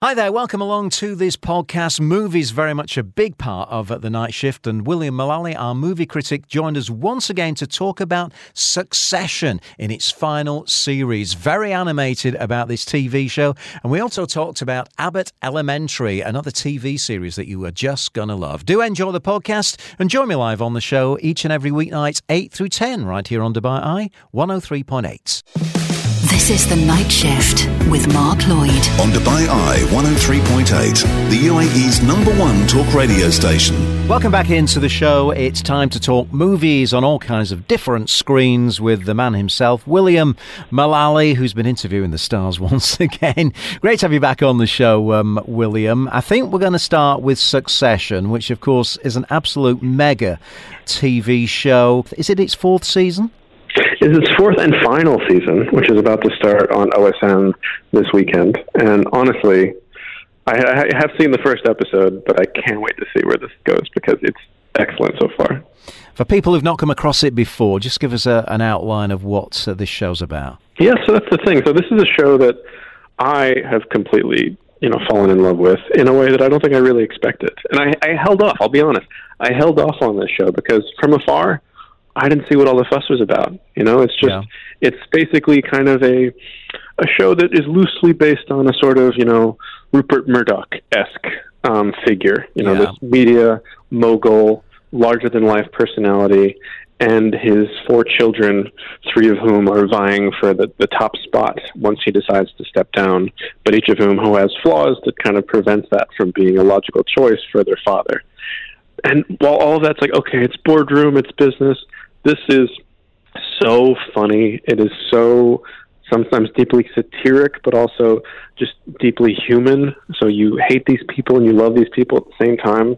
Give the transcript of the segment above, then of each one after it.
Hi there, welcome along to this podcast. Movies very much a big part of uh, The Night Shift, and William Mullally, our movie critic, joined us once again to talk about Succession in its final series. Very animated about this TV show, and we also talked about Abbott Elementary, another TV series that you are just gonna love. Do enjoy the podcast and join me live on the show each and every weeknight, 8 through 10, right here on Dubai Eye 103.8. This is The Night Shift with Mark Lloyd. On Dubai Eye 103.8, the UAE's number one talk radio station. Welcome back into the show. It's time to talk movies on all kinds of different screens with the man himself, William Mullally, who's been interviewing the stars once again. Great to have you back on the show, um, William. I think we're going to start with Succession, which, of course, is an absolute mega TV show. Is it its fourth season? Is its fourth and final season, which is about to start on OSN this weekend. And honestly, I, I have seen the first episode, but I can't wait to see where this goes because it's excellent so far. For people who've not come across it before, just give us a, an outline of what uh, this show's about. Yeah, so that's the thing. So this is a show that I have completely, you know, fallen in love with in a way that I don't think I really expected. And I, I held off. I'll be honest. I held off on this show because from afar, I didn't see what all the fuss was about. You know, it's just yeah. it's basically kind of a a show that is loosely based on a sort of you know Rupert Murdoch esque um, figure. You know, yeah. this media mogul, larger than life personality, and his four children, three of whom are vying for the, the top spot once he decides to step down, but each of whom who has flaws that kind of prevents that from being a logical choice for their father. And while all of that's like, okay, it's boardroom, it's business, this is so funny. It is so sometimes deeply satiric, but also just deeply human. So you hate these people and you love these people at the same time.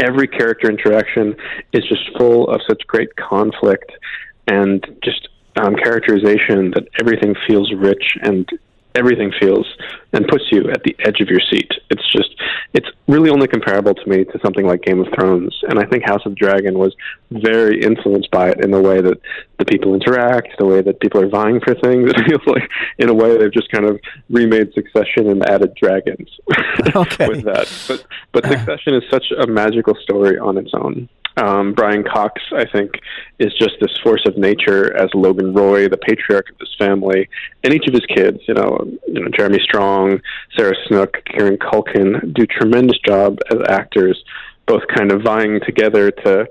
Every character interaction is just full of such great conflict and just um, characterization that everything feels rich and everything feels and puts you at the edge of your seat. It's just it's really only comparable to me to something like Game of Thrones, and I think House of Dragon was very influenced by it in the way that the people interact, the way that people are vying for things. It feels like in a way they've just kind of remade Succession and added dragons okay. with that. But but uh. Succession is such a magical story on its own. Um, Brian Cox, I think, is just this force of nature as Logan Roy, the patriarch of this family, and each of his kids. You know, you know Jeremy Strong, Sarah Snook, Kieran Culkin do tremendous job as actors, both kind of vying together to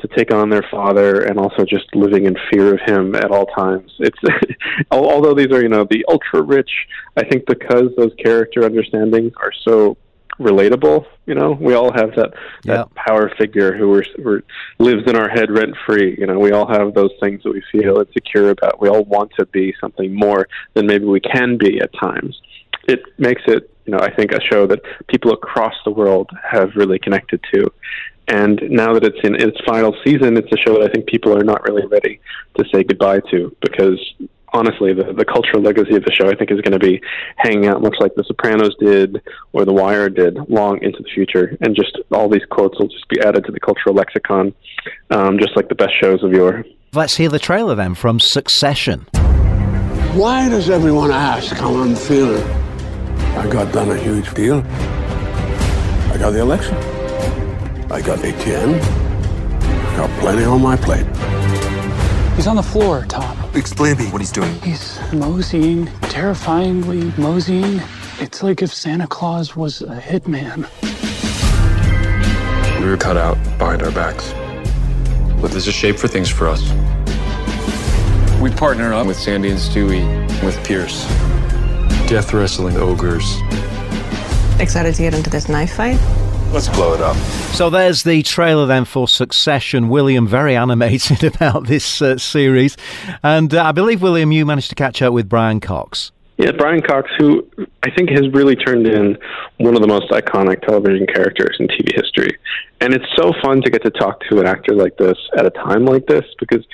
to take on their father and also just living in fear of him at all times. It's although these are you know the ultra rich, I think because those character understandings are so relatable. You know, we all have that that power figure who we're, we're, lives in our head rent free. You know, we all have those things that we feel insecure about. We all want to be something more than maybe we can be at times. It makes it, you know, I think a show that people across the world have really connected to. And now that it's in its final season, it's a show that I think people are not really ready to say goodbye to because honestly, the, the cultural legacy of the show, I think, is going to be hanging out much like The Sopranos did or The Wire did long into the future. And just all these quotes will just be added to the cultural lexicon, um, just like the best shows of yore. Let's hear the trailer then from Succession. Why does everyone ask how I'm feeling? I got done a huge deal. I got the election. I got ATN. I got plenty on my plate. He's on the floor, Tom. Explain to me what he's doing. He's moseying, terrifyingly moseying. It's like if Santa Claus was a hitman. We were cut out behind our backs. But there's a shape for things for us. We partner up with Sandy and Stewie, with Pierce. Death wrestling ogres. Excited to get into this knife fight? Let's blow it up. So there's the trailer then for Succession. William, very animated about this uh, series. And uh, I believe, William, you managed to catch up with Brian Cox. Yeah, Brian Cox, who I think has really turned in one of the most iconic television characters in TV history. And it's so fun to get to talk to an actor like this at a time like this because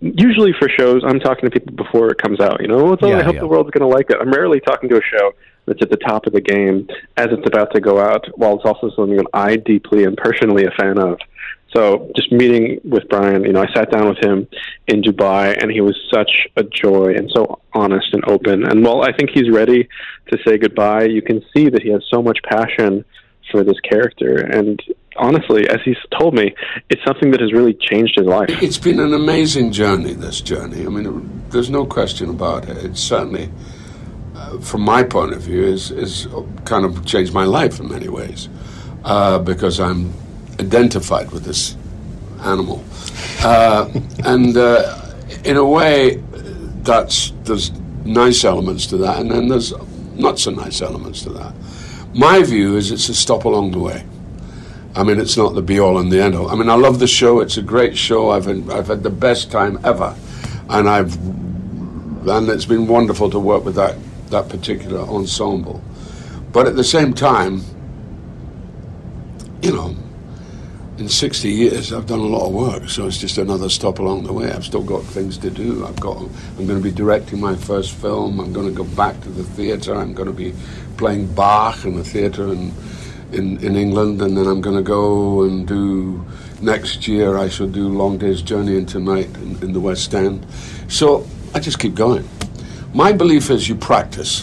usually for shows, I'm talking to people before it comes out. You know, oh, yeah, I hope yeah. the world's going to like it. I'm rarely talking to a show that's at the top of the game as it's about to go out, while it's also something that I deeply and personally a fan of. So just meeting with Brian, you know, I sat down with him in Dubai, and he was such a joy and so honest and open. And while I think he's ready to say goodbye, you can see that he has so much passion for this character. And honestly, as he's told me, it's something that has really changed his life. It's been an amazing journey, this journey. I mean, there's no question about it. It's certainly, from my point of view, is, is kind of changed my life in many ways uh, because I'm identified with this animal. Uh, and uh, in a way, that's, there's nice elements to that, and then there's not so nice elements to that. My view is it's a stop along the way. I mean, it's not the be all and the end all. I mean, I love the show. It's a great show. I've I've had the best time ever, and I've and it's been wonderful to work with that that particular ensemble. But at the same time, you know, in 60 years, I've done a lot of work, so it's just another stop along the way. I've still got things to do. I've got. I'm going to be directing my first film. I'm going to go back to the theatre. I'm going to be playing Bach in the theatre and in, in England, and then I'm going to go and do next year. I shall do Long Day's Journey into Night in, in the West End. So I just keep going. My belief is you practice.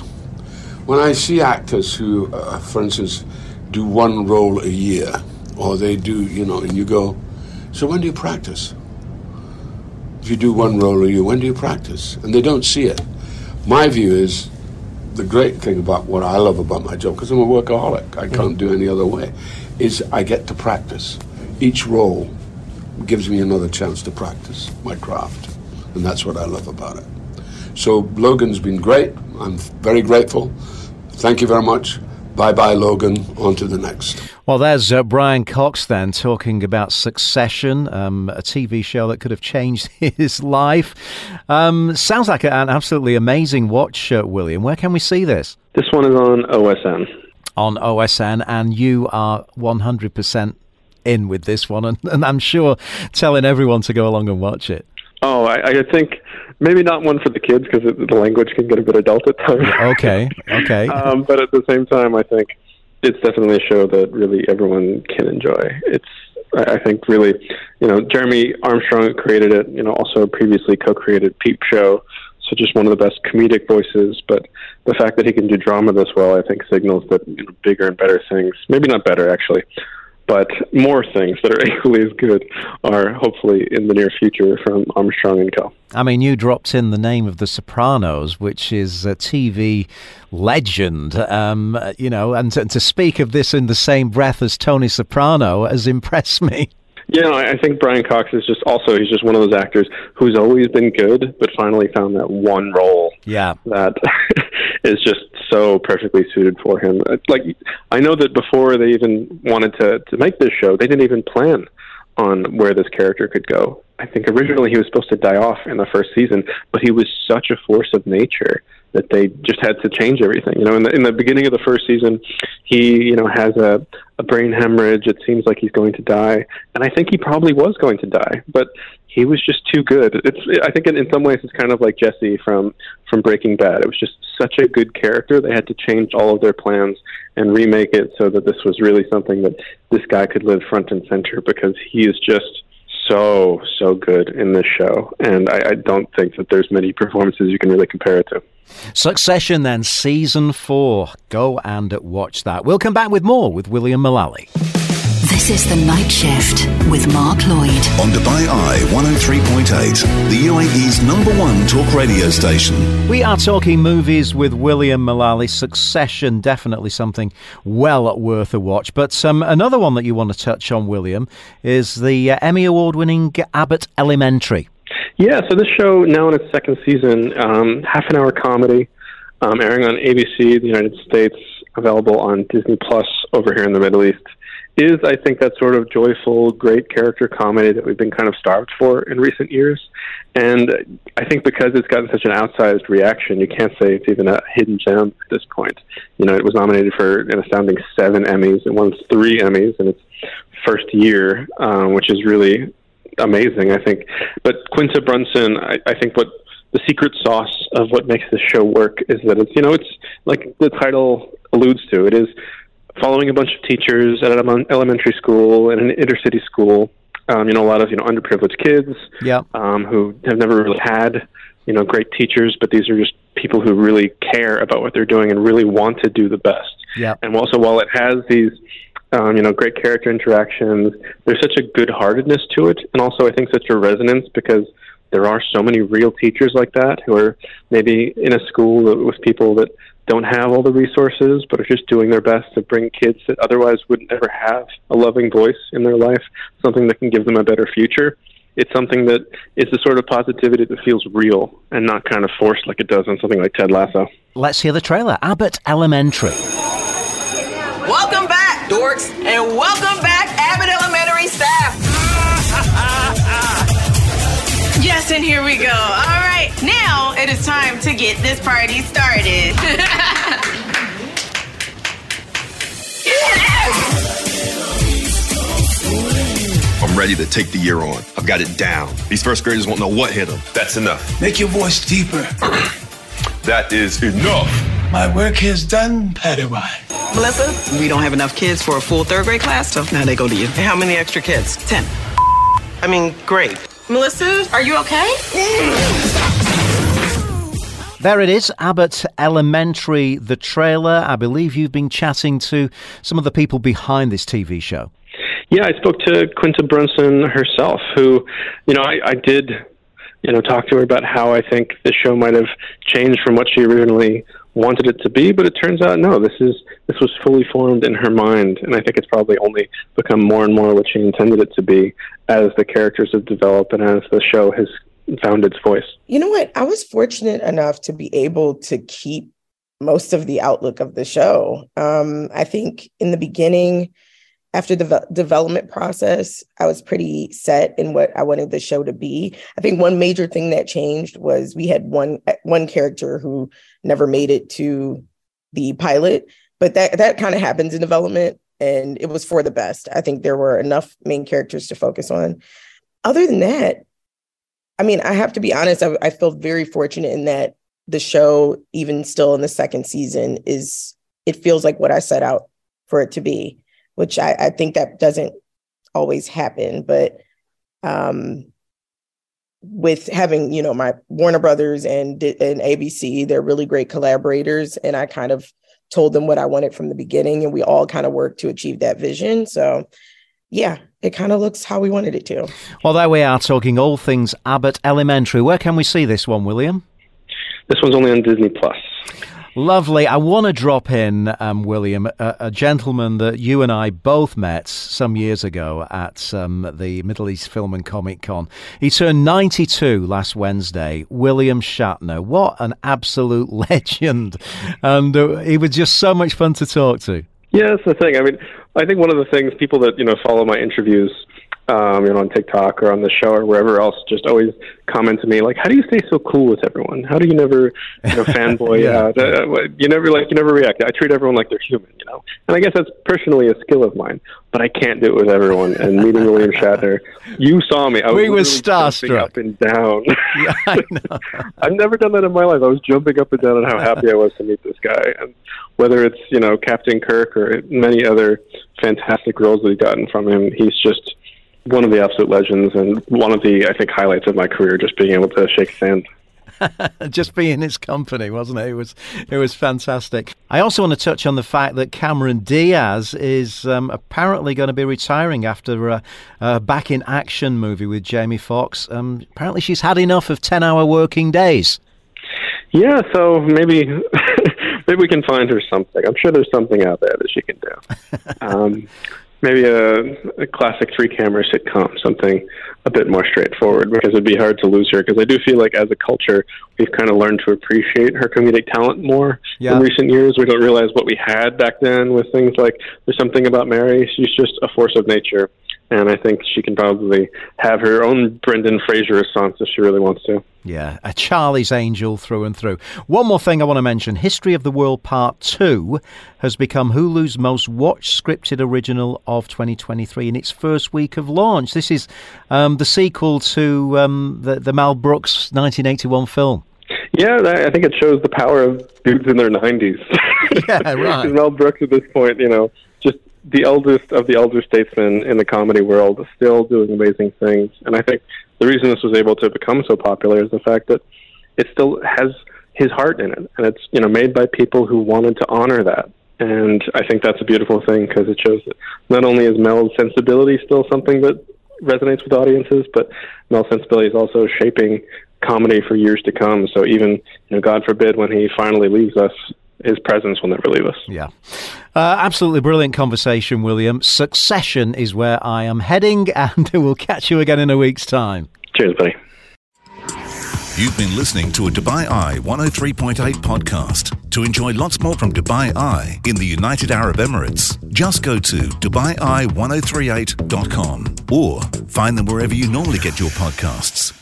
When I see actors who, uh, for instance, do one role a year, or they do, you know, and you go, so when do you practice? If you do one role a year, when do you practice? And they don't see it. My view is the great thing about what I love about my job, because I'm a workaholic, I can't do any other way, is I get to practice. Each role gives me another chance to practice my craft, and that's what I love about it. So Logan's been great. I'm very grateful. Thank you very much. Bye bye, Logan. On to the next. Well, there's uh, Brian Cox then talking about Succession, um, a TV show that could have changed his life. Um, sounds like an absolutely amazing watch, uh, William. Where can we see this? This one is on OSN. On OSN, and you are 100% in with this one, and, and I'm sure telling everyone to go along and watch it. Oh, I, I think maybe not one for the kids because the language can get a bit adult at times. Okay, okay. um, but at the same time, I think it's definitely a show that really everyone can enjoy. It's I think really, you know, Jeremy Armstrong created it. You know, also previously co-created Peep Show, so just one of the best comedic voices. But the fact that he can do drama this well, I think, signals that you know, bigger and better things, maybe not better actually, but more things that are equally as good are hopefully in the near future from Armstrong and Co. I mean, you dropped in the name of The Sopranos, which is a TV legend, um, you know, and to, to speak of this in the same breath as Tony Soprano has impressed me. Yeah, you know, I think Brian Cox is just also he's just one of those actors who's always been good, but finally found that one role. Yeah, that is just so perfectly suited for him. Uh, like I know that before they even wanted to to make this show, they didn't even plan on where this character could go. I think originally he was supposed to die off in the first season, but he was such a force of nature that they just had to change everything. You know, in the in the beginning of the first season, he you know has a a brain hemorrhage. It seems like he's going to die, and I think he probably was going to die, but he was just too good. It's I think in, in some ways it's kind of like Jesse from from Breaking Bad. It was just such a good character. They had to change all of their plans and remake it so that this was really something that this guy could live front and center because he is just so so good in this show, and I, I don't think that there's many performances you can really compare it to. Succession, then, season four. Go and watch that. We'll come back with more with William Mullally. This is The Night Shift with Mark Lloyd. On Dubai Eye 103.8, the UAE's number one talk radio station. We are talking movies with William Mullally. Succession, definitely something well worth a watch. But um, another one that you want to touch on, William, is the uh, Emmy Award winning Abbott Elementary. Yeah, so this show, now in its second season, um, half an hour comedy, um, airing on ABC, the United States, available on Disney Plus over here in the Middle East is, I think, that sort of joyful, great character comedy that we've been kind of starved for in recent years. And I think because it's gotten such an outsized reaction, you can't say it's even a hidden gem at this point. You know, it was nominated for an astounding seven Emmys. It won three Emmys in its first year, um, which is really amazing, I think. But Quinta Brunson, I, I think what the secret sauce of what makes this show work is that it's, you know, it's like the title alludes to. It is following a bunch of teachers at an elementary school and an inner city school um, you know, a lot of you know underprivileged kids, yeah, um, who have never really had you know great teachers, but these are just people who really care about what they're doing and really want to do the best. Yeah, and also while it has these um, you know, great character interactions. There's such a good heartedness to it, and also I think such a resonance because there are so many real teachers like that who are maybe in a school with people that don't have all the resources but are just doing their best to bring kids that otherwise wouldn't ever have a loving voice in their life, something that can give them a better future. It's something that is the sort of positivity that feels real and not kind of forced like it does on something like Ted Lasso. Let's hear the trailer. Abbott Elementary. Welcome back, dorks, and welcome back, Abbott Elementary staff. yes, and here we go. All right, now it is time to get this party started. I'm ready to take the year on. I've got it down. These first graders won't know what hit them. That's enough. Make your voice deeper. that is enough. My work is done, Padawan. Melissa, we don't have enough kids for a full third grade class, so now they go to you. How many extra kids? Ten. I mean, great. Melissa, are you okay? There it is, Abbott Elementary, the trailer. I believe you've been chatting to some of the people behind this TV show. Yeah, I spoke to Quinta Brunson herself, who, you know, I, I did, you know, talk to her about how I think the show might have changed from what she originally wanted it to be, but it turns out no, this is this was fully formed in her mind, and I think it's probably only become more and more what she intended it to be as the characters have developed and as the show has found its voice. You know what? I was fortunate enough to be able to keep most of the outlook of the show. Um, I think in the beginning, after the development process, I was pretty set in what I wanted the show to be. I think one major thing that changed was we had one one character who never made it to the pilot, but that that kind of happens in development and it was for the best. I think there were enough main characters to focus on. Other than that, I mean, I have to be honest, I, I feel very fortunate in that the show, even still in the second season, is it feels like what I set out for it to be which I, I think that doesn't always happen. But um, with having you know my Warner Brothers and and ABC, they're really great collaborators, and I kind of told them what I wanted from the beginning, and we all kind of worked to achieve that vision. So. Yeah, it kind of looks how we wanted it to. Well, there we are talking all things Abbott Elementary. Where can we see this one, William? This one's only on Disney Plus. Lovely. I want to drop in, um, William, a, a, gentleman that you and I both met some years ago at um, the Middle East Film and Comic Con. He turned 92 last Wednesday. William Shatner. What an absolute legend. And uh, he was just so much fun to talk to. Yeah, that's the thing. I mean, I think one of the things people that, you know, follow my interviews um, you know, on TikTok or on the show or wherever else, just always comment to me like, "How do you stay so cool with everyone? How do you never, you know, fanboy yeah. out? Uh, you never like you never react. I treat everyone like they're human, you know. And I guess that's personally a skill of mine, but I can't do it with everyone. And meeting William Shatner, you saw me. I we was were starstruck up and down. yeah, I know. I've never done that in my life. I was jumping up and down on how happy I was to meet this guy, and whether it's you know Captain Kirk or many other fantastic roles that we've gotten from him, he's just one of the absolute legends and one of the I think highlights of my career just being able to shake his hand. just be in his company, wasn't it? It was it was fantastic. I also want to touch on the fact that Cameron Diaz is um, apparently going to be retiring after a, a, back in action movie with Jamie Foxx. Um, apparently, she's had enough of ten hour working days. Yeah, so maybe maybe we can find her something. I'm sure there's something out there that she can do. Um, maybe a, a classic three camera sitcom, something a bit more straightforward, because it'd be hard to lose her. Because I do feel like as a culture, we've kind of learned to appreciate her comedic talent more yeah. in recent years. We don't realize what we had back then with things like There's Something About Mary. She's just a force of nature. And I think she can probably have her own Brendan Fraser response if she really wants to. Yeah, a Charlie's Angel through and through. One more thing I want to mention History of the World Part 2 has become Hulu's most watched scripted original of 2023 in its first week of launch. This is um, the sequel to um, the, the Mel Brooks 1981 film. Yeah, I think it shows the power of dudes in their 90s. yeah, right. Mel Brooks at this point, you know, the eldest of the elder statesmen in the comedy world, still doing amazing things. And I think the reason this was able to become so popular is the fact that it still has his heart in it, and it's you know made by people who wanted to honor that. And I think that's a beautiful thing because it shows that not only is Mel's sensibility still something that resonates with audiences, but Mel's sensibility is also shaping comedy for years to come. So even, you know, God forbid, when he finally leaves us, his presence will never leave us. Yeah. Uh, absolutely brilliant conversation, William. Succession is where I am heading, and we'll catch you again in a week's time. Cheers, buddy. You've been listening to a Dubai Eye 103.8 podcast. To enjoy lots more from Dubai Eye in the United Arab Emirates, just go to DubaiEye1038.com or find them wherever you normally get your podcasts.